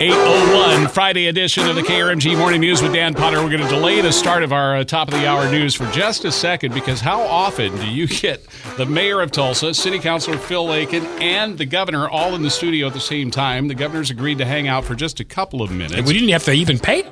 801 Friday edition of the KRMG Morning News with Dan Potter. We're going to delay the start of our uh, top of the hour news for just a second because how often do you get the mayor of Tulsa, city councilor Phil Lakin, and the governor all in the studio at the same time? The governor's agreed to hang out for just a couple of minutes. We didn't have to even pay.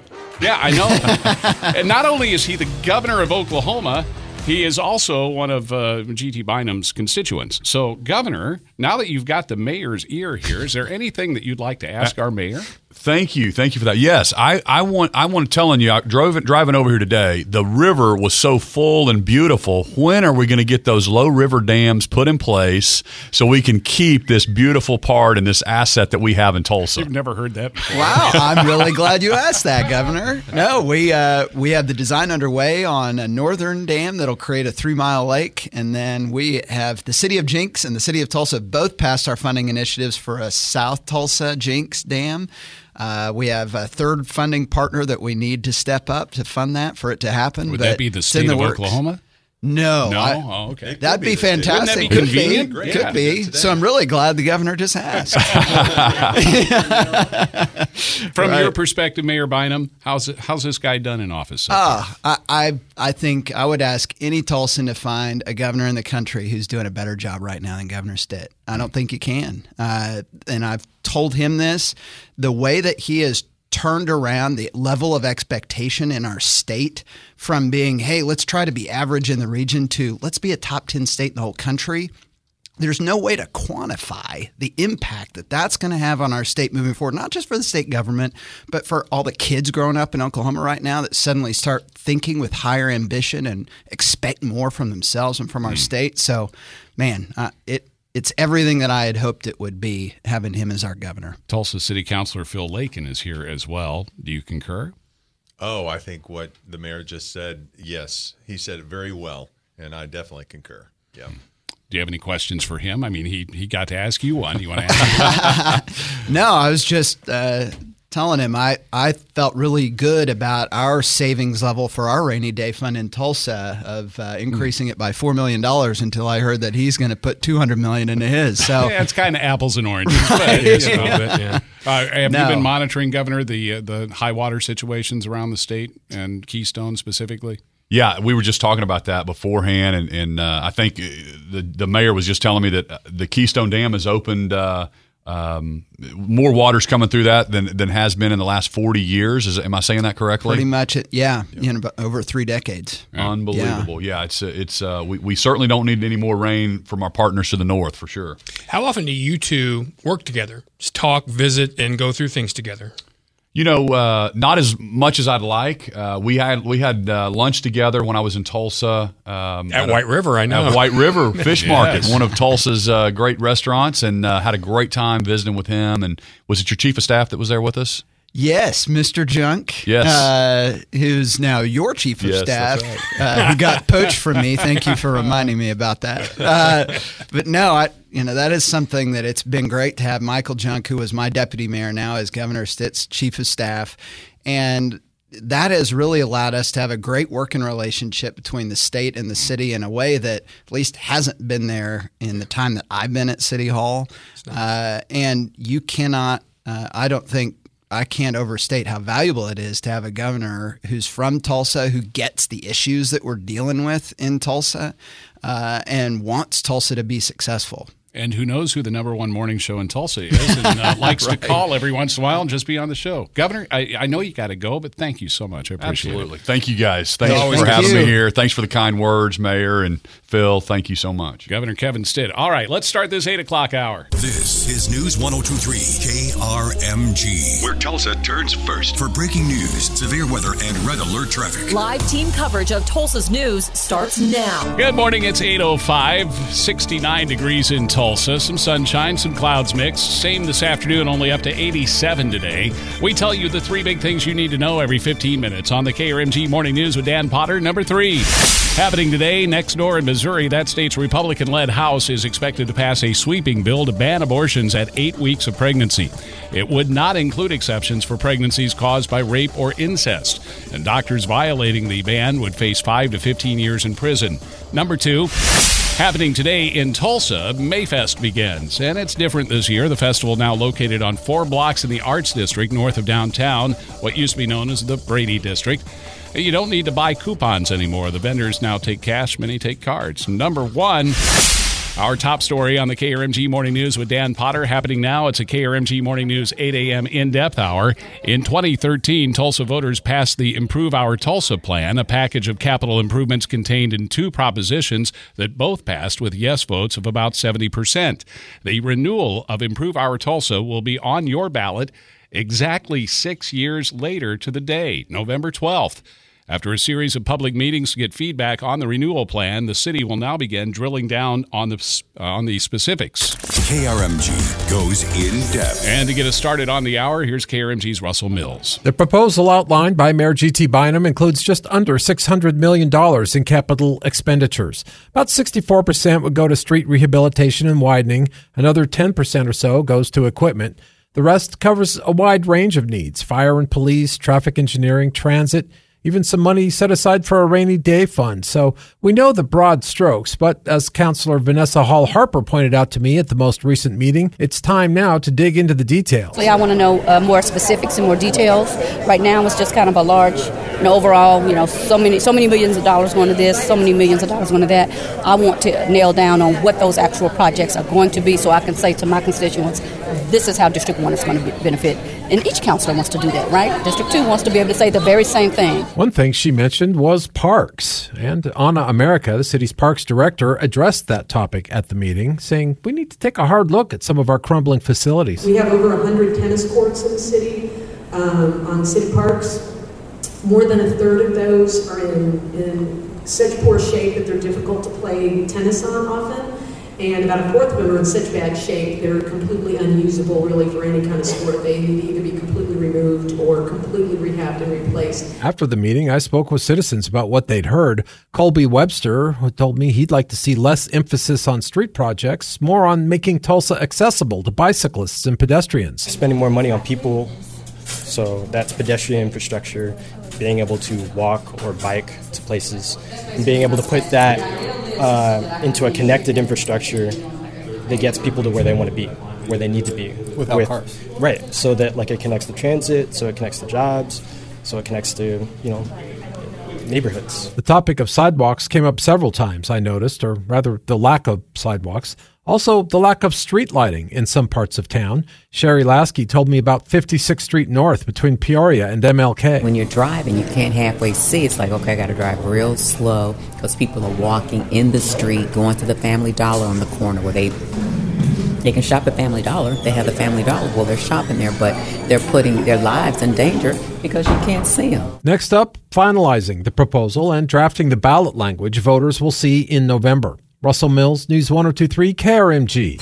Yeah, I know. and not only is he the governor of Oklahoma, he is also one of uh, G.T. Bynum's constituents. So, Governor, now that you've got the mayor's ear here, is there anything that you'd like to ask our mayor? Thank you, thank you for that. Yes, I, I want I want to telling you, I drove driving over here today. The river was so full and beautiful. When are we going to get those low river dams put in place so we can keep this beautiful part and this asset that we have in Tulsa? You've never heard that before. Wow, I'm really glad you asked that, Governor. No, we uh, we have the design underway on a northern dam that'll create a three mile lake, and then we have the city of Jenks and the city of Tulsa both passed our funding initiatives for a South Tulsa Jenks dam. Uh, we have a third funding partner that we need to step up to fund that for it to happen. Would that be the state of works. Oklahoma? No, No? I- Oh, okay. That'd be, be fantastic. That be Could convenient? be. Great. Could Yeah. be. So I'm really glad the governor just asked. From Right. your perspective, Mayor Bynum, how's how's this guy done in office? so far? Ah, I, I I think I would ask any Tulsan to find a governor in the country who's doing a better job right now than Governor Stitt. I don't think you can. Uh, and I've told him this. The way that he has turned around the level of expectation in our state from being, hey, let's try to be average in the region to let's be a top 10 state in the whole country there's no way to quantify the impact that that's going to have on our state moving forward, not just for the state government, but for all the kids growing up in Oklahoma right now that suddenly start thinking with higher ambition and expect more from themselves and from our state. So, man, uh, it it's everything that I had hoped it would be having him as our governor. Tulsa City Councilor Phil Lakin is here as well. Do you concur? Oh, I think what the mayor just said, yes, he said it very well, and I definitely concur. Yeah. Do you have any questions for him? I mean, he he got to ask you one. You want to ask? No, I was just uh, telling him I, I felt really good about our savings level for our rainy day fund in Tulsa of uh, increasing it by four million dollars until I heard that he's going to put two hundred million into his. So yeah, it's kind of apples and oranges. But, you know. yeah. Uh, have No. you been monitoring, Governor, the uh, the high water situations around the state and Keystone specifically? Yeah, we were just talking about that beforehand, and, and uh, I think uh, the the mayor was just telling me that uh, the Keystone Dam has opened. Um, more water's coming through that than than has been in the last forty years. Is am I saying that correctly? pretty much it, yeah, you know, about over three decades. Unbelievable. Yeah, it's uh, it's uh, we we certainly don't need any more rain from our partners to the north for sure. How often do you two work together? Just talk, visit, and go through things together? You know, uh, not as much as I'd like. Uh, we had we had uh, lunch together when I was in Tulsa um, At a- White River, I know. At White River Fish Yes. Market, one of Tulsa's uh, great restaurants, and uh, had a great time visiting with him. And was it your chief of staff that was there with us? Yes, Mr. Junk. Yes. Uh, who's now your chief of Yes, staff, that's uh, who got poached from me. Thank you for reminding me about that. Uh, but no, I, you know, that is something that it's been great to have Michael Junk, who was my deputy mayor now as Governor Stitt's chief of staff. And that has really allowed us to have a great working relationship between the state and the city in a way that at least hasn't been there in the time that I've been at City Hall. Uh, and you cannot, uh, I don't think, I can't overstate how valuable it is to have a governor who's from Tulsa, who gets the issues that we're dealing with in Tulsa, uh, and wants Tulsa to be successful. And who knows who the number one morning show in Tulsa is and uh, likes to call every once in a while and just be on the show. Governor, I, I know you got to go, but thank you so much. I appreciate Absolutely. it. Thank you guys. Thanks Always for thank having you. me here. Thanks for the kind words, Mayor and Phil. Thank you so much. Governor Kevin Stitt. All right, let's start this 8 o'clock hour. This is News 1023 KRMG. Where Tulsa turns first for breaking news, severe weather, and red alert traffic. Live team coverage of Tulsa's news starts now. Good morning. It's 8.05, 69 degrees in Tulsa. Tulsa. Some sunshine, some clouds mixed. Same this afternoon, only up to 87 today. We tell you the three big things you need to know every 15 minutes on the KRMG Morning News with Dan Potter. Number three. Happening today, next door in Missouri, that state's Republican led House is expected to pass a sweeping bill to ban abortions at eight weeks of pregnancy. It would not include exceptions for pregnancies caused by rape or incest, and doctors violating the ban would face 5 to 15 years in prison. Number two, Happening today in Tulsa, Mayfest begins, and it's different this year. The festival now located on four blocks in the Arts District north of downtown, what used to be known as the Brady District. You don't need to buy coupons anymore. The vendors now take cash, many take cards. Number one. Our top story on the KRMG Morning News with Dan Potter happening now. It's a KRMG Morning News 8 a.m. in depth hour. In 2013, Tulsa voters passed the Improve Our Tulsa plan, a package of capital improvements contained in two propositions that both passed with yes votes of about 70%. The renewal of Improve Our Tulsa will be on your ballot exactly six years later to the day, November 12th. After a series of public meetings to get feedback on the renewal plan, the city will now begin drilling down on the uh, on the specifics. KRMG goes in depth. And to get us started on the hour, here's KRMG's Russell Mills. The proposal outlined by Mayor G.T. Bynum includes just under $600 million in capital expenditures. About 64% would go to street rehabilitation and widening. Another 10% or so goes to equipment. The rest covers a wide range of needs fire and police, traffic engineering, transit, even some money set aside for a rainy day fund. So we know the broad strokes, but as Councillor Vanessa Hall Harper pointed out to me at the most recent meeting, it's time now to dig into the details. I want to know uh, more specifics and more details. Right now, it's just kind of a large, you know, overall, you know, so many, so many millions of dollars going to this, so many millions of dollars going to that. I want to nail down on what those actual projects are going to be, so I can say to my constituents, this is how District One is going to benefit. And each councilor wants to do that, right? District Two wants to be able to say the very same thing. One thing she mentioned was parks. And Anna America, the city's parks director, addressed that topic at the meeting, saying we need to take a hard look at some of our crumbling facilities. We have over 100 tennis courts in the city um, on city parks. More than a third of those are in, in such poor shape that they're difficult to play tennis on often and about a fourth of them are in such bad shape they're completely unusable really for any kind of sport. They need to either be completely removed or completely rehabbed and replaced. After the meeting, I spoke with citizens about what they'd heard. Colby Webster told me he'd like to see less emphasis on street projects, more on making Tulsa accessible to bicyclists and pedestrians. Spending more money on people, so that's pedestrian infrastructure, being able to walk or bike to places, and being able to put that uh, into a connected infrastructure that gets people to where they want to be, where they need to be. Without with, cars. Right. So that like it connects to transit, so it connects to jobs, so it connects to, you know, neighborhoods. The topic of sidewalks came up several times, I noticed, or rather the lack of sidewalks. Also, the lack of street lighting in some parts of town. Sherry Lasky told me about 56th Street North between Peoria and MLK. When you're driving, you can't halfway see. It's like, okay, I got to drive real slow because people are walking in the street, going to the Family Dollar on the corner where they they can shop at Family Dollar. They have the Family Dollar. Well, they're shopping there, but they're putting their lives in danger because you can't see them. Next up, finalizing the proposal and drafting the ballot language voters will see in November. Russell Mills, News 1023, KRMG.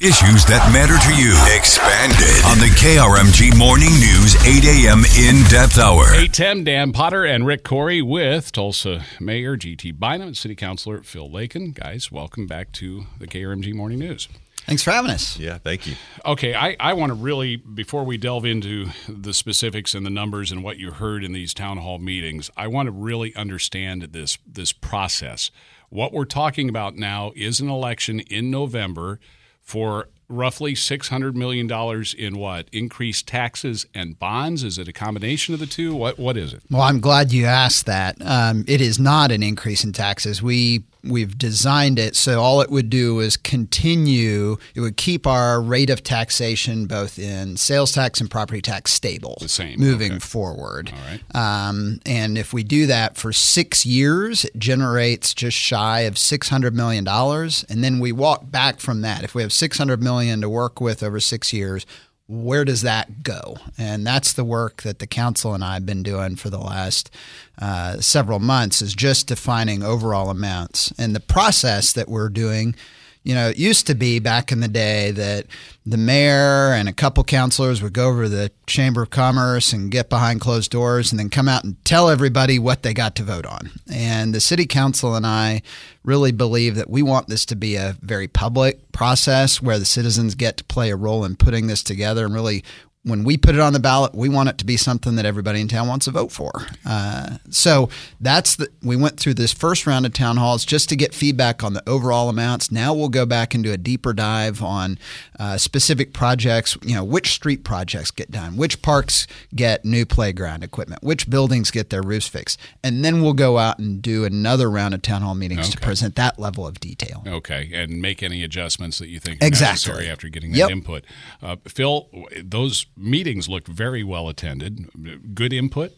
Issues that matter to you. Expanded on the KRMG Morning News 8 a.m. in depth hour. 810, Dan Potter and Rick Couri with Tulsa Mayor G.T. Bynum and City Councilor Phil Lakin. Guys, welcome back to the KRMG Morning News. Thanks for having us. Yeah, thank you. Okay, I, I want to really, before we delve into the specifics and the numbers and what you heard in these town hall meetings, I want to really understand this this process. What we're talking about now is an election in November for roughly $600 million in what? Increased taxes and bonds? Is it a combination of the two? What What is it? Well, I'm glad you asked that. Um, it is not an increase in taxes. We we've designed it. So all it would do is continue it would keep our rate of taxation both in sales tax and property tax stable the same moving okay. forward. All right. Um, and if we do that for six years it generates just shy of $600 million and then we walk back from that. If we have 600 million to work with over six years where does that go? And that's the work that the council and I have been doing for the last uh, several months is just defining overall amounts. And the process that we're doing You know, it used to be back in the day that the mayor and a couple councilors would go over to the Chamber of Commerce and get behind closed doors and then come out and tell everybody what they got to vote on. And the city council and I really believe that we want this to be a very public process where the citizens get to play a role in putting this together and really when we put it on the ballot, we want it to be something that everybody in town wants to vote for. Uh, so that's the. We went through this first round of town halls just to get feedback on the overall amounts. Now we'll go back and do a deeper dive on uh, specific projects. You know, which street projects get done, which parks get new playground equipment, which buildings get their roofs fixed, and then we'll go out and do another round of town hall meetings to present that level of detail. Okay, and make any adjustments that you think are Exactly. necessary after getting that Yep. input. Uh, Phil, those meetings looked very well attended. Good input.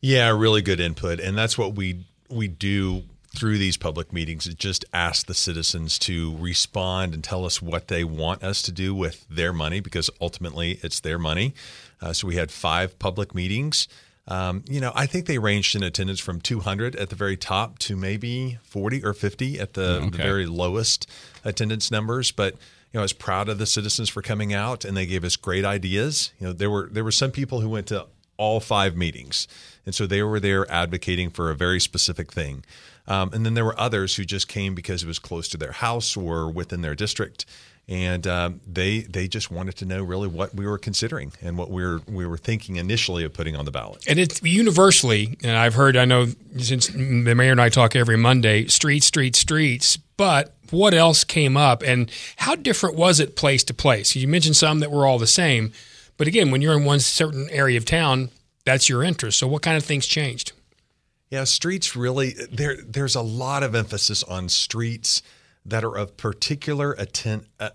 Yeah, really good input, and that's what we we do through these public meetings. Is just ask the citizens to respond and tell us what they want us to do with their money, because ultimately it's their money. Uh, so we had five public meetings. Um, you know, I think they ranged in attendance from 200 at the very top to maybe 40 or 50 at the, the very lowest attendance numbers. But know, I was proud of the citizens for coming out, and they gave us great ideas. You know, there were there were some people who went to all five meetings, and so they were there advocating for a very specific thing. Um, and then there were others who just came because it was close to their house or within their district, and um, they they just wanted to know really what we were considering and what we were we were thinking initially of putting on the ballot. And it's universally, and I've heard, I know since the mayor and I talk every Monday, streets, streets, streets. But what else came up, and how different was it place to place? You mentioned some that were all the same, but again, when you're in one certain area of town, that's your interest. So, what kind of things changed? Yeah, streets really there. There's a lot of emphasis on streets that are of particular atten- a,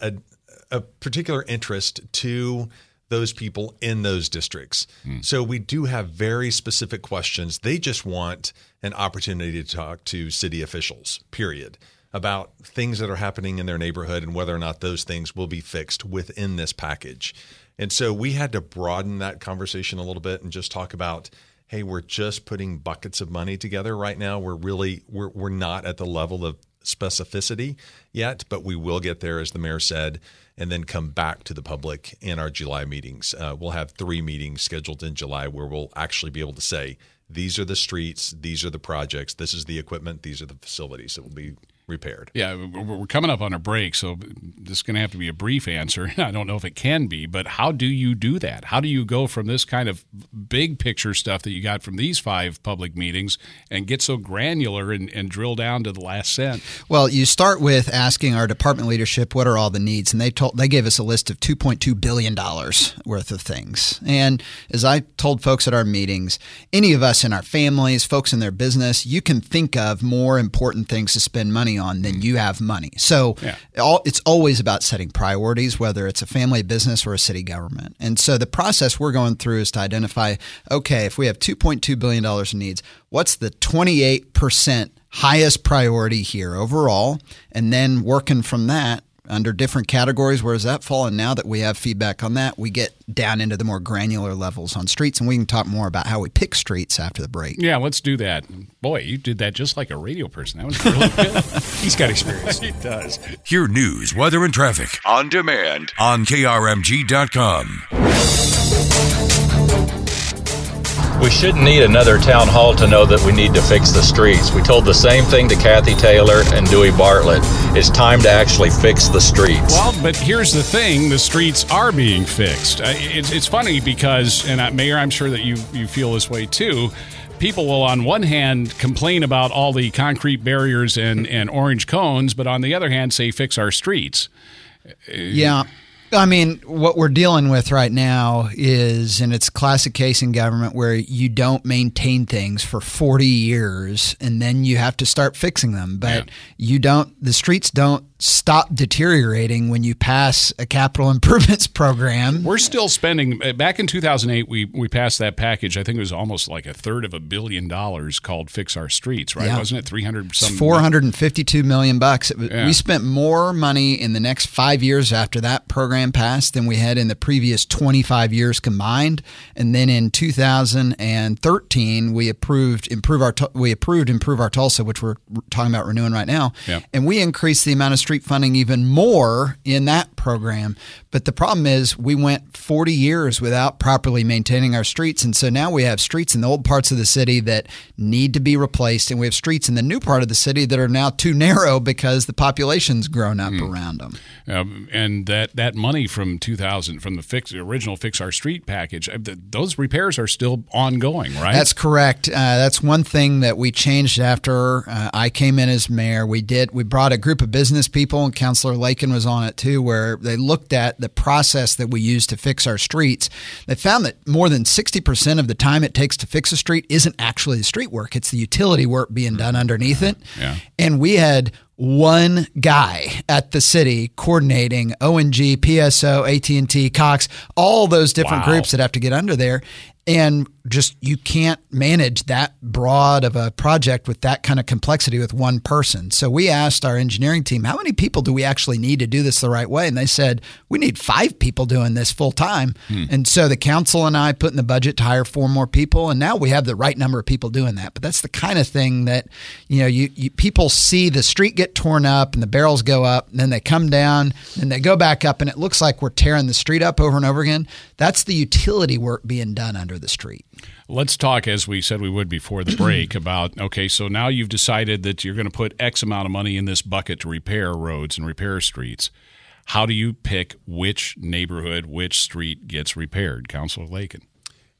a, a particular interest to those people in those districts. Hmm. So we do have very specific questions. They just want an opportunity to talk to city officials. Period. About things that are happening in their neighborhood and whether or not those things will be fixed within this package. And so we had to broaden that conversation a little bit and just talk about hey, we're just putting buckets of money together right now. We're really we're we're not at the level of specificity yet, but we will get there, as the mayor said, and then come back to the public in our July meetings. Uh, we'll have three meetings scheduled in July where we'll actually be able to say these are the streets, these are the projects, this is the equipment, these are the facilities that will be repaired. Yeah, we're we're coming up on a break, so this is going to have to be a brief answer. I don't know if it can be, but how do you do that? How do you go from this kind of big picture stuff that you got from these five public meetings and get so granular and, and drill down to the last cent? Well, you start with asking our department leadership what are all the needs, and they told they gave us a list of 2.2 billion dollars worth of things. And as I told folks at our meetings, any of us in our families, folks in their business, you can think of more important things to spend money on than you have money. So all, it's always about setting priorities, whether it's a family business or a city government. And so the process we're going through is to identify, okay, if we have 2.2 billion dollars in needs, what's the 28 percent highest priority here overall, and then working from that under different categories. Where does that fall? And now that we have feedback on that, we get down into the more granular levels on streets, and we can talk more about how we pick streets after the break. Yeah, let's do that. Boy, you did that just like a radio person. That was really good. He's got experience. he does. Hear news, weather, and traffic on demand on KRMG.com. We shouldn't need another town hall to know that we need to fix the streets. We told the same thing to Kathy Taylor and Dewey Bartlett. It's time to actually fix the streets. Well, but here's the thing: the streets are being fixed. Uh, it's, it's funny because, and uh, Mayor, I'm sure that you you feel this way too. People will, on one hand, complain about all the concrete barriers and, and orange cones, but on the other hand, say fix our streets. Yeah. I mean, what we're dealing with right now is, and it's a classic case in government where you don't maintain things for 40 years and then you have to start fixing them. But you don't, the streets don't stop deteriorating when you pass a capital improvements program. We're still spending. uh, Back in 2008, we we passed that package. I think it was almost like a third of a billion dollars called "Fix Our Streets." Right? Yeah. Wasn't it 300 It's some? 452 million bucks. Was- Yeah. We spent more money in the next five years after that program program passed than we had in the previous 25 years combined. And then in 2013, we approved improve our we approved improve our Tulsa, which we're talking about renewing right now, Yeah. and we increased the amount of street funding even more in that program. But the problem is, we went 40 years without properly maintaining our streets, and so now we have streets in the old parts of the city that need to be replaced, and we have streets in the new part of the city that are now too narrow because the population's grown up around them. Um, and that, that money from 2000 from the fix original Fix Our Street package, uh, those repairs are still ongoing, right? That's correct. Uh, that's one thing that we changed after uh, I came in as mayor. We did. We brought a group of business people, and Councilor Lakin was on it too, where they looked at the process that we use to fix our streets. They found that more than sixty percent of the time it takes to fix a street isn't actually the street work; it's the utility work being done underneath it. Yeah. And we had one guy at the city coordinating ONG, PSO, AT&T, Cox, all those different Wow. groups that have to get under there. And just you can't manage that broad of a project with that kind of complexity with one person. So we asked our engineering team, how many people do we actually need to do this the right way? And they said, we need five people doing this full time. Hmm. And so the council and I put in the budget to hire four more people. And now we have the right number of people doing that. But that's the kind of thing that, you know, you, you people see the street get torn up and the barrels go up, and then they come down, and they go back up, and it looks like we're tearing the street up over and over again. That's the utility work being done under the street. Let's talk, as we said we would before the break, about okay, so now you've decided that you're going to put X amount of money in this bucket to repair roads and repair streets. How do you pick which neighborhood, which street gets repaired? Councilor Lakin.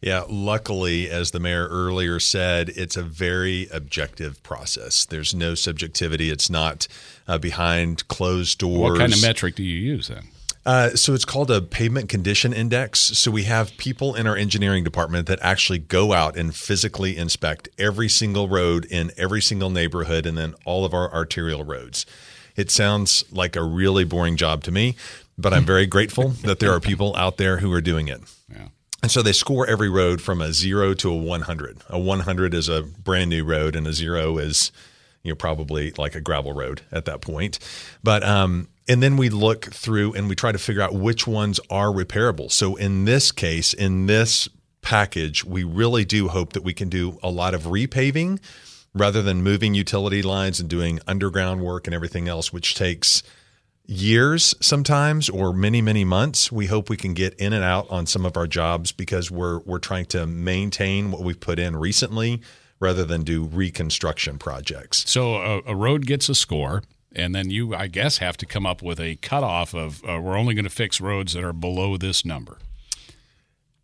Yeah, luckily, as the mayor earlier said, it's a very objective process. There's no subjectivity. It's not uh, behind closed doors. What kind of metric do you use then? Uh, so it's called a pavement condition index. So we have people in our engineering department that actually go out and physically inspect every single road in every single neighborhood and then all of our arterial roads. It sounds like a really boring job to me, but I'm very grateful that there are people out there who are doing it. Yeah. And so they score every road from a zero to a 100. A 100 is a brand new road, and a zero is, you know, probably like a gravel road at that point. But um, and then we look through and we try to figure out which ones are repairable. So in this case, in this package, we really do hope that we can do a lot of repaving rather than moving utility lines and doing underground work and everything else, which takes years sometimes or many many months. We hope we can get in and out on some of our jobs because we're we're trying to maintain what we've put in recently rather than do reconstruction projects. So a, a road gets a score, and then you, I guess, have to come up with a cutoff of uh, we're only going to fix roads that are below this number.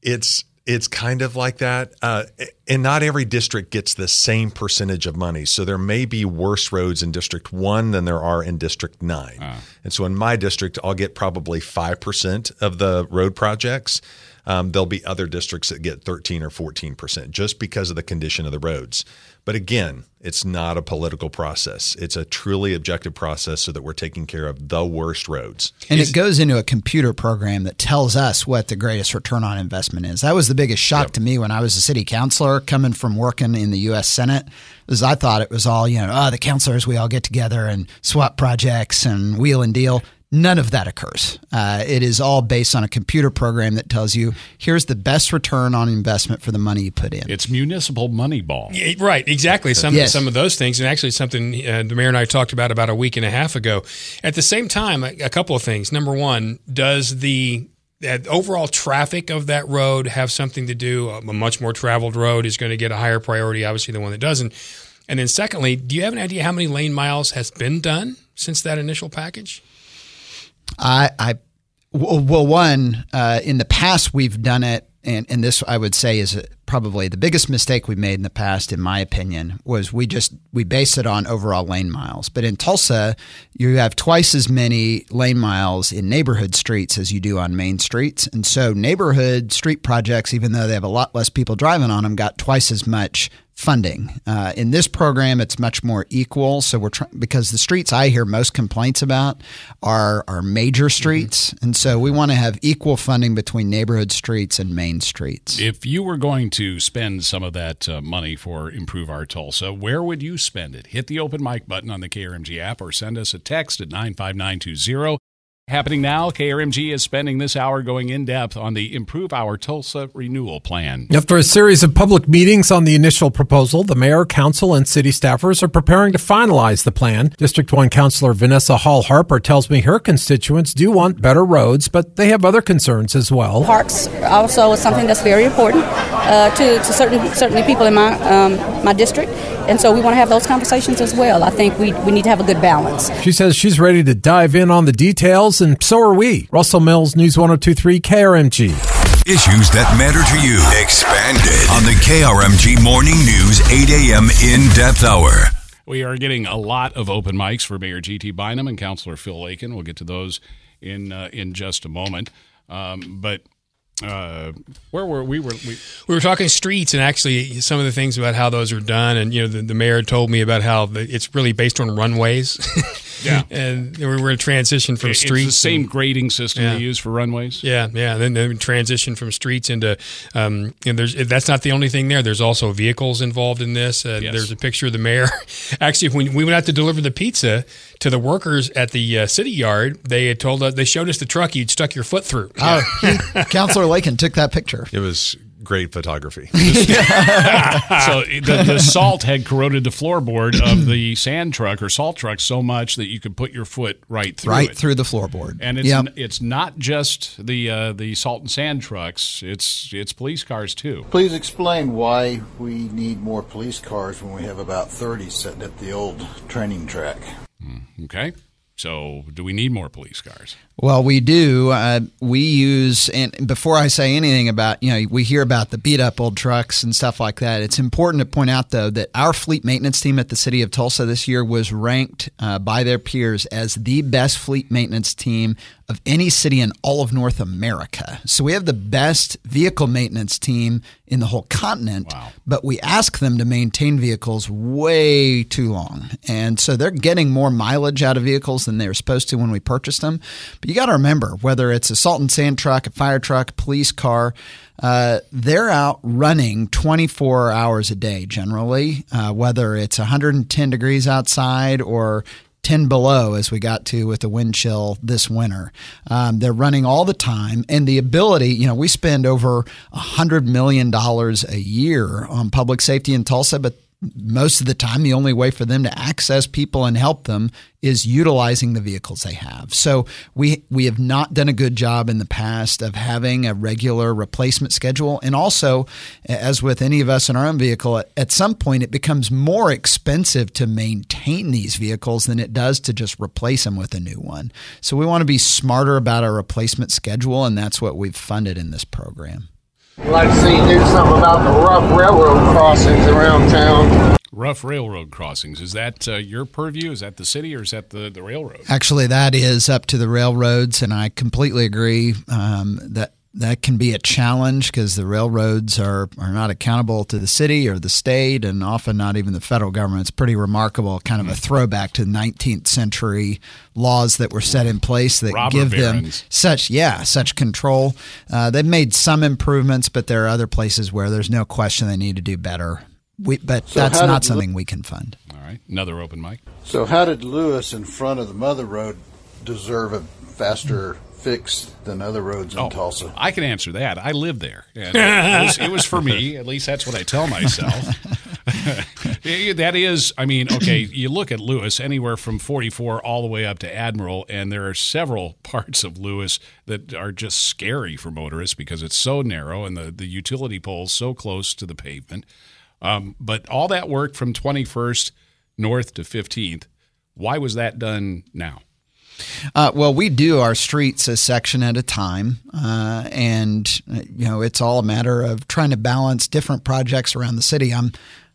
it's it's kind of like that uh, and not every district gets the same percentage of money. So there may be worse roads in district 1 than there are in district 9 and so in my district i'll get probably 5% of the road projects. Um, there'll be other districts that get 13 or 14% just because of the condition of the roads but again it's not a political process it's a truly objective process so that we're taking care of the worst roads And it goes into a computer program that tells us what the greatest return on investment is. That was the biggest shock to me when I was a city councilor coming from working in the U.S. Senate. Is I thought it was all, you know, oh, the councilors, we all get together and swap projects and wheel and deal. None of that occurs. Uh, it is all based on a computer program that tells you here's the best return on investment for the money you put in. It's municipal money ball. Yeah, Right, exactly. Some Yes. some of those things, and actually something uh, the mayor and I talked about about a week and a half ago. At the same time, a, a couple of things. Number one, does the that overall traffic of that road have something to do? A much more traveled road is going to get a higher priority, obviously, than one that doesn't. And then, secondly, do you have an idea how many lane miles has been done since that initial package? I, I well, one uh, in the past we've done it, and and this I would say is probably the biggest mistake we made in the past, in my opinion, was we just we base it on overall lane miles. But in Tulsa, you have twice as many lane miles in neighborhood streets as you do on main streets, and so neighborhood street projects, even though they have a lot less people driving on them, got twice as much funding. Uh, in this program, it's much more equal. So we're trying because the streets I hear most complaints about are are major streets, and so we want to have equal funding between neighborhood streets and main streets. If you were going to spend some of that uh, money for Improve Our Tulsa, where would you spend it? Hit the open mic button on the KRMG app or send us a text at 95920. Happening now, KRMG is spending this hour going in depth on the Improve Our Tulsa renewal plan. After a series of public meetings on the initial proposal, the mayor, council, and city staffers are preparing to finalize the plan. District 1 Councilor Vanessa Hall Harper tells me her constituents do want better roads, but they have other concerns as well. Parks also is something that's very important uh, to, to certain certainly people in my um, my district, and so we want to have those conversations as well. I think we, we need to have a good balance. She says she's ready to dive in on the details, and so are we. Russell Mills, News 1023 KRMG. Issues that matter to you. Expanded on the KRMG Morning News 8 a.m. in depth hour. We are getting a lot of open mics for Mayor G.T. Bynum and Councilor Phil Lakin. We'll get to those in uh, in just a moment. Um, but uh, where were we? Were we? We were talking streets and actually some of the things about how those are done. And you know, the, the mayor told me about how the, it's really based on runways. Yeah. and we were going to transition from It's streets. the same and- grading system Yeah. they use for runways. Yeah, yeah. Then, then transition from streets into, um, and there's that's not the only thing there. There's also vehicles involved in this. Uh, Yes. There's a picture of the mayor. Actually, when we went out to deliver the pizza to the workers at the uh, city yard, they had told us they showed us the truck you'd stuck your foot through. Oh, he, Councilor Lakin took that picture. It was great photography. so the, the salt had corroded the floorboard of the sand truck or salt truck so much that you could put your foot right through right it. through the floorboard. And it's Yep. it's not just the uh, the salt and sand trucks. It's it's police cars too. Please explain why we need more police cars when we have about 30 sitting at the old training track. Okay. So do we need more police cars? Well, we do. Uh, we use, and before I say anything about, you know, we hear about the beat up old trucks and stuff like that. It's important to point out, though, that our fleet maintenance team at the city of Tulsa this year was ranked uh, by their peers as the best fleet maintenance team of any city in all of North America. So we have the best vehicle maintenance team in the whole continent, but we ask them to maintain vehicles way too long. And so they're getting more mileage out of vehicles than they were supposed to when we purchased them. But you got to remember whether it's a salt and sand truck, a fire truck, a police car, uh, they're out running 24 hours a day generally, uh, whether it's 110 degrees outside or 10 below as we got to with the wind chill this winter. Um, they're running all the time. And the ability, you know, we spend over $100 million a year on public safety in Tulsa, but most of the time, the only way for them to access people and help them is utilizing the vehicles they have. So we we have not done a good job in the past of having a regular replacement schedule, and also, as with any of us in our own vehicle, at, at some point it becomes more expensive to maintain these vehicles than it does to just replace them with a new one. So we want to be smarter about our replacement schedule, and that's what we've funded in this program. I'd like to see you do something about the rough railroad crossings around town. Rough railroad crossings. Is that uh, your purview? Is that the city or is that the, the railroad? Actually, that is up to the railroads, and I completely agree um, that that can be a challenge because the railroads are, are not accountable to the city or the state, and often not even the federal government. It's pretty remarkable, kind of a throwback to 19th century laws that were set in place that Robber give them barons. such yeah such control. Uh, they've made some improvements, but there are other places where there's no question they need to do better. We, but So that's not did- something we can fund. All right. Another open mic. So, how did Lewis in front of the Mother Road deserve a faster fix than other roads in Oh, Tulsa? I can answer that. I live there. And it, was, it was for me. At least that's what I tell myself. that is, I mean, okay, you look at Lewis anywhere from 44 all the way up to Admiral, and there are several parts of Lewis that are just scary for motorists because it's so narrow and the, the utility poles so close to the pavement. Um, but all that work from 21st north to 15th, why was that done now? Uh, well, we do our streets a section at a time, uh, and you know it's all a matter of trying to balance different projects around the city. I'm,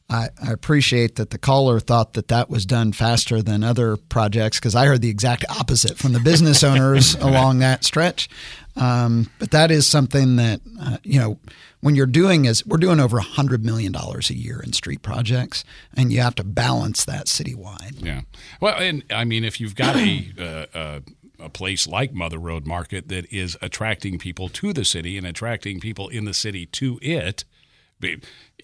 I, I appreciate that the caller thought that that was done faster than other projects because I heard the exact opposite from the business owners along that stretch. Um, but that is something that uh, you know when you're doing is we're doing over a hundred million dollars a year in street projects, and you have to balance that citywide. Yeah. Well, and I mean, if you've got a uh, uh, a place like Mother Road Market that is attracting people to the city and attracting people in the city to it,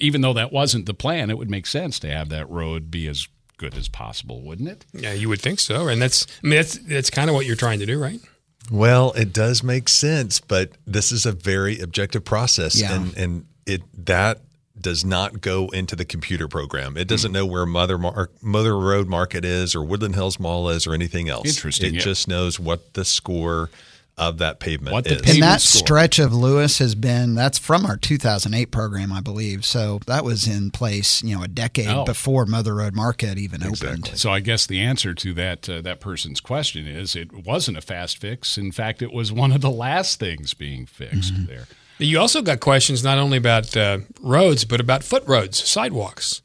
even though that wasn't the plan, it would make sense to have that road be as good as possible, wouldn't it? Yeah, you would think so, and that's I mean that's that's kind of what you're trying to do, right? Well, it does make sense, but this is a very objective process, Yeah. and and it that does not go into the computer program. It doesn't mm. know where Mother Mar- Mother Road Market is, or Woodland Hills Mall is, or anything else. Interesting, It yeah. just knows what the score of that pavement What the is. And that score. stretch of Lewis has been that's from our 2008 program, I believe. So that was in place, you know, a decade Oh. before Mother Road Market even opened. So I guess the answer to that uh, that person's question is it wasn't a fast fix. In fact, it was one of the last things being fixed Mm-hmm. there. You also got questions not only about uh, roads, but about foot roads, sidewalks.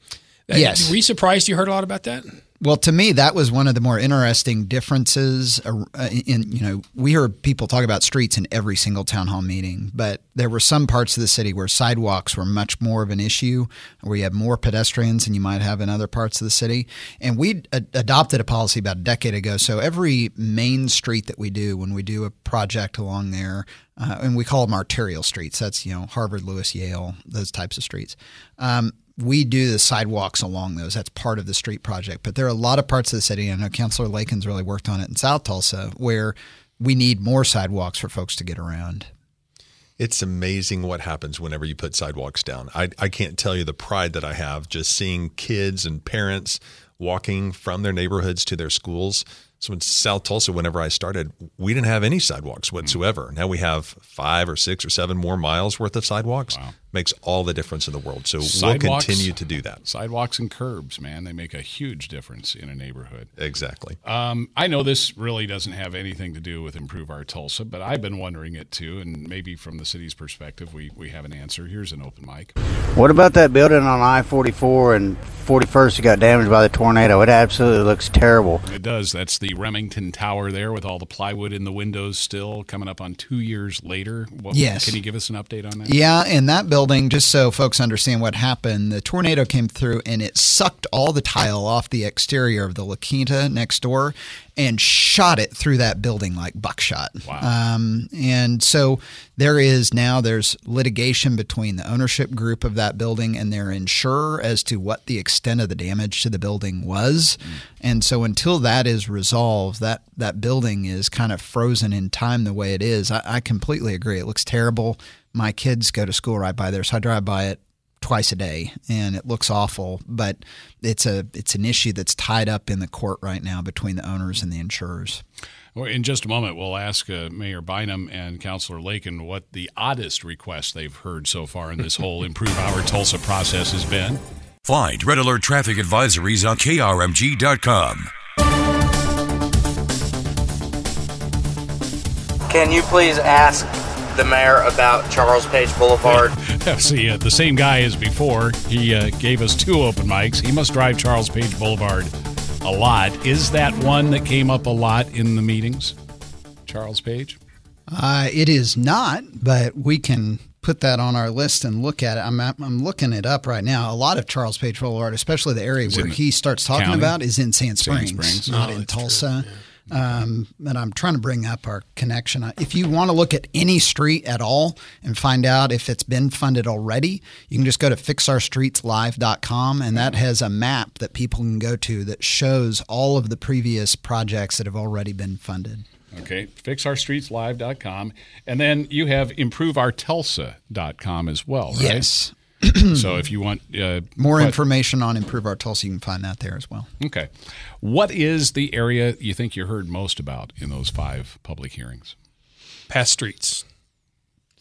Uh, Yes. Were you surprised you heard a lot about that? Well, to me, that was one of the more interesting differences. uh, In you know, we heard people talk about streets in every single town hall meeting, but there were some parts of the city where sidewalks were much more of an issue, where you have more pedestrians than you might have in other parts of the city. And we ad- adopted a policy about a decade ago. So every main street that we do, when we do a project along there, uh, and we call them arterial streets. That's you know Harvard, Lewis, Yale, those types of streets. Um, we do the sidewalks along those. That's part of the street project. But there are a lot of parts of the city. I know Councilor Lakin's really worked on it in South Tulsa, where we need more sidewalks for folks to get around. It's amazing what happens whenever you put sidewalks down. I, I can't tell you the pride that I have just seeing kids and parents walking from their neighborhoods to their schools. So in South Tulsa, whenever I started, we didn't have any sidewalks whatsoever. Now we have five or six or seven more miles worth of sidewalks. Makes all the difference in the world. So we'll continue to do that. Sidewalks and curbs, man, they make a huge difference in a neighborhood. Exactly. Um, I know this really doesn't have anything to do with Improve Our Tulsa, but I've been wondering it too, and maybe from the city's perspective, we, we have an answer. Here's an open mic. What about that building on I 44 and 41st that got damaged by the tornado? It absolutely looks terrible. It does. That's the Remington Tower there with all the plywood in the windows still coming up on two years later. What, Yes. Can you give us an update on that? Yeah, and that building, just so folks understand what happened, the tornado came through and it sucked all the tile off the exterior of the La Quinta next door and shot it through that building like buckshot. Wow. Um, and so there is now there's litigation between the ownership group of that building and their insurer as to what the extent of the damage to the building was. And so until that is resolved, that that building is kind of frozen in time the way it is. I, I completely agree. It looks terrible. My kids go to school right by there, so I drive by it twice a day and it looks awful but it's a it's an issue that's tied up in the court right now between the owners and the insurers Well, in just a moment, we'll ask uh, Mayor Bynum and Councilor Lakin what the oddest request they've heard so far in this whole Improve Our Tulsa process has been. Find Red Alert traffic advisories on KRMG.com. Can you please ask the mayor about Charles Page Boulevard? See, uh, the same guy as before. He uh, gave us two open mics. He must drive Charles Page Boulevard a lot. Is that one that came up a lot in the meetings? Charles Page? uh, it is not but we can put that on our list and look at it i'm, I'm looking it up right now a lot of charles page boulevard especially the area Is where the he starts talking county? about is in sand Sand springs, Springs. not Oh, in that's tulsa Um, and I'm trying to bring up our connection. If you want to look at any street at all and find out if it's been funded already, you can just go to fixourstreetslive.com and that has a map that people can go to that shows all of the previous projects that have already been funded. Okay, fixourstreetslive.com. And then you have improveourtulsa.com as well, right? Yes. So if you want uh, More what- information on Improve Our Tulsa, you can find that there as well. Okay. What is the area you think you heard most about in those five public hearings? Past streets.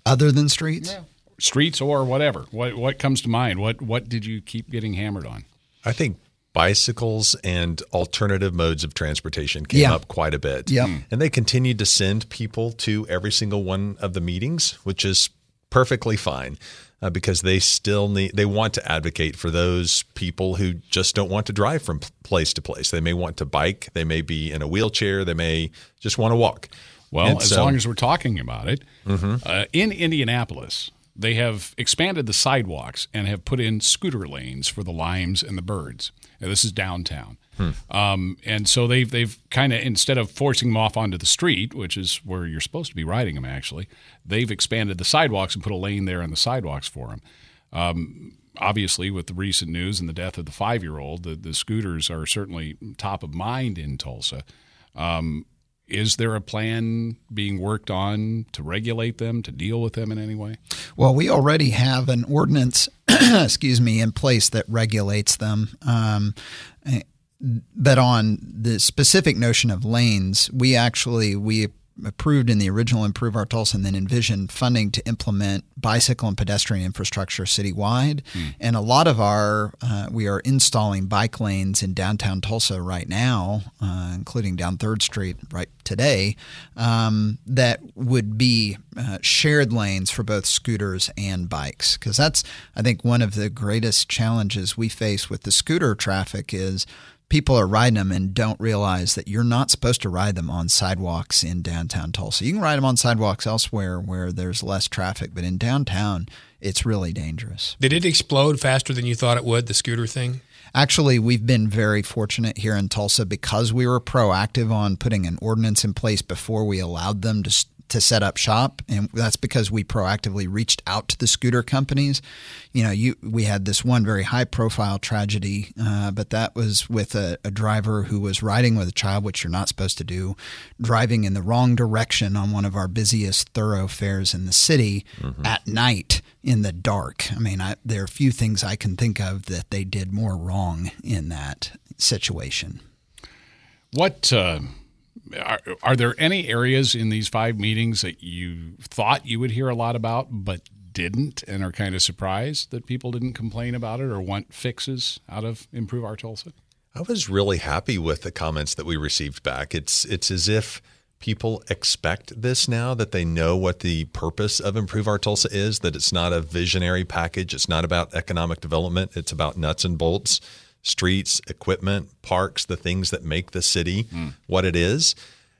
Other than streets? Streets or whatever. What what comes to mind? What what did you keep getting hammered on? I think bicycles and alternative modes of transportation came Yeah. up quite a bit. Yep. And they continued to send people to every single one of the meetings, which is perfectly fine. Uh, because they still need, they want to advocate for those people who just don't want to drive from place to place. They may want to bike, they may be in a wheelchair, they may just want to walk. Well, And as so- long as we're talking about it, Mhm. uh, in Indianapolis, they have expanded the sidewalks and have put in scooter lanes for the limes and the birds. Now, this is downtown. Hmm. Um, and so they've they've kind of instead of forcing them off onto the street, which is where you're supposed to be riding them, actually, they've expanded the sidewalks and put a lane there on the sidewalks for them. Um, obviously, with the recent news and the death of the five year old, the, the scooters are certainly top of mind in Tulsa. Um, is there a plan being worked on to regulate them, to deal with them in any way? Well, we already have an ordinance, excuse me, in place that regulates them. Um, but on the specific notion of lanes, we actually we approved in the original Improve Our Tulsa and then envisioned funding to implement bicycle and pedestrian infrastructure citywide. Mm. And a lot of our, uh, we are installing bike lanes in downtown Tulsa right now, uh, including down 3rd Street right today, um, that would be uh, shared lanes for both scooters and bikes. Because that's, I think, one of the greatest challenges we face with the scooter traffic is people are riding them and don't realize that you're not supposed to ride them on sidewalks in downtown Tulsa. You can ride them on sidewalks elsewhere where there's less traffic, but in downtown, it's really dangerous. Did it explode faster than you thought it would, the scooter thing? Actually, we've been very fortunate here in Tulsa because we were proactive on putting an ordinance in place before we allowed them to to set up shop, and that's because we proactively reached out to the scooter companies. You know, you we had this one very high profile tragedy, uh, but that was with a, a, driver who was riding with a child, which you're not supposed to do, driving in the wrong direction on one of our busiest thoroughfares in the city mm-hmm. at night in the dark. I mean, I, there are few things I can think of that they did more wrong in that situation. What? Uh are, are there any areas in these five meetings that you thought you would hear a lot about, but didn't, and are kind of surprised that people didn't complain about it or want fixes out of Improve Our Tulsa? I was really happy with the comments that we received back. It's it's as if people expect this now that they know what the purpose of Improve Our Tulsa is. That it's not a visionary package. It's not about economic development. It's about nuts and bolts streets, equipment, parks, the things that make the city mm. what it is.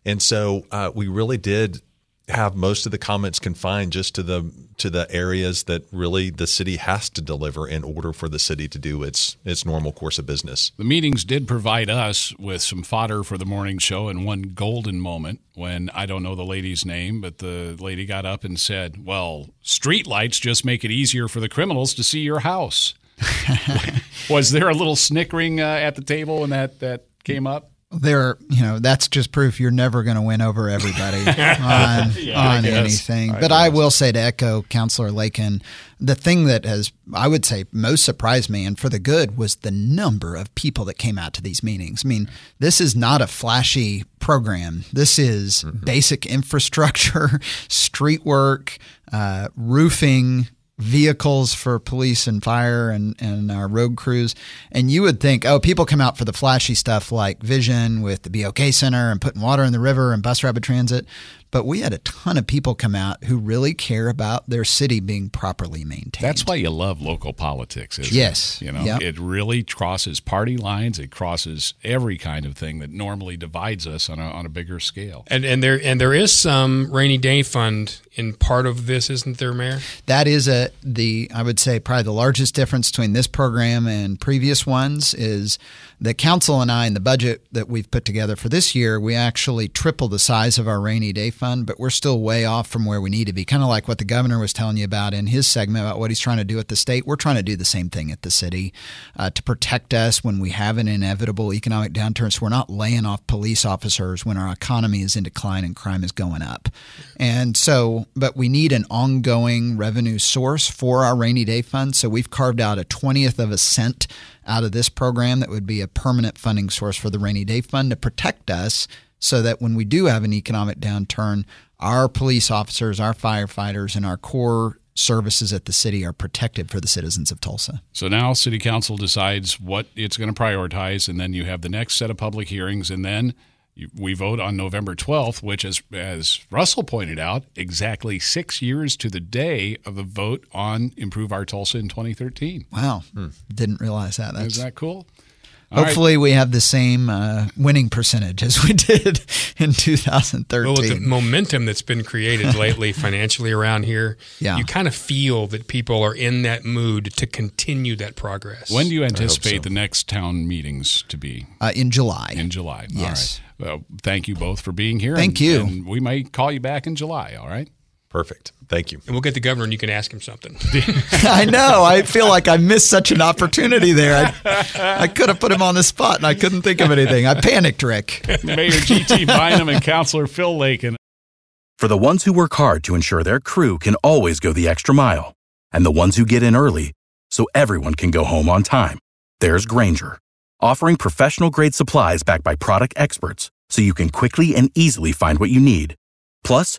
And so uh, we really did have most of the comments confined just to the to the areas that really the city has to deliver in order for the city to do its its normal course of business. The meetings did provide us with some fodder for the morning show and one golden moment when I don't know the lady's name, but the lady got up and said, "Well, street lights just make it easier for the criminals to see your house." was there a little snickering uh, at the table when that that came up? There, you know, that's just proof you're never going to win over everybody on yeah, on anything. I but guess. I will say to echo Councillor Lakin, the thing that has, I would say, most surprised me and for the good was the number of people that came out to these meetings. I mean, this is not a flashy program. This is mm-hmm. basic infrastructure, street work, uh, roofing, vehicles for police and fire and, and our road crews. And you would think, oh, people come out for the flashy stuff like Vision with the BOK Center and putting water in the river and bus rapid transit. But we had a ton of people come out who really care about their city being properly maintained. That's why you love local politics, isn't yes. it? You know, yep. it really crosses party lines. It crosses every kind of thing that normally divides us on a, on a bigger scale. And and there and there is some rainy day fund in part of this, isn't there, Mayor? That is a the I would say probably the largest difference between this program and previous ones is the council and I and the budget that we've put together for this year, we actually triple the size of our rainy day fund, but we're still way off from where we need to be. Kind of like what the governor was telling you about in his segment about what he's trying to do at the state. We're trying to do the same thing at the city uh, to protect us when we have an inevitable economic downturn. So we're not laying off police officers when our economy is in decline and crime is going up. And so, but we need an ongoing revenue source for our rainy day fund. So we've carved out a 20th of a cent out of this program that would be a permanent funding source for the rainy day fund to protect us so that when we do have an economic downturn, our police officers, our firefighters, and our core services at the city are protected for the citizens of Tulsa. So now city council decides what it's going to prioritize and then you have the next set of public hearings and then we vote on November 12th, which, as, as Russell pointed out, exactly six years to the day of the vote on Improve Our Tulsa in 2013. Wow. Hmm. Didn't realize that. That's, Isn't that cool? All Hopefully, right. we have the same uh, winning percentage as we did in 2013. Well, the momentum that's been created lately financially around here, yeah. you kind of feel that people are in that mood to continue that progress. When do you anticipate so. the next town meetings to be? Uh, in July. In July. Yes. Well, thank you both for being here. Thank and, you. And we might call you back in July. All right. Perfect. Thank you. And we'll get the governor and you can ask him something. I know. I feel like I missed such an opportunity there. I, I could have put him on the spot and I couldn't think of anything. I panicked, Rick. Mayor G.T. Bynum and Councilor Phil Lakin. For the ones who work hard to ensure their crew can always go the extra mile, and the ones who get in early so everyone can go home on time, there's Grainger, offering professional grade supplies backed by product experts so you can quickly and easily find what you need. Plus,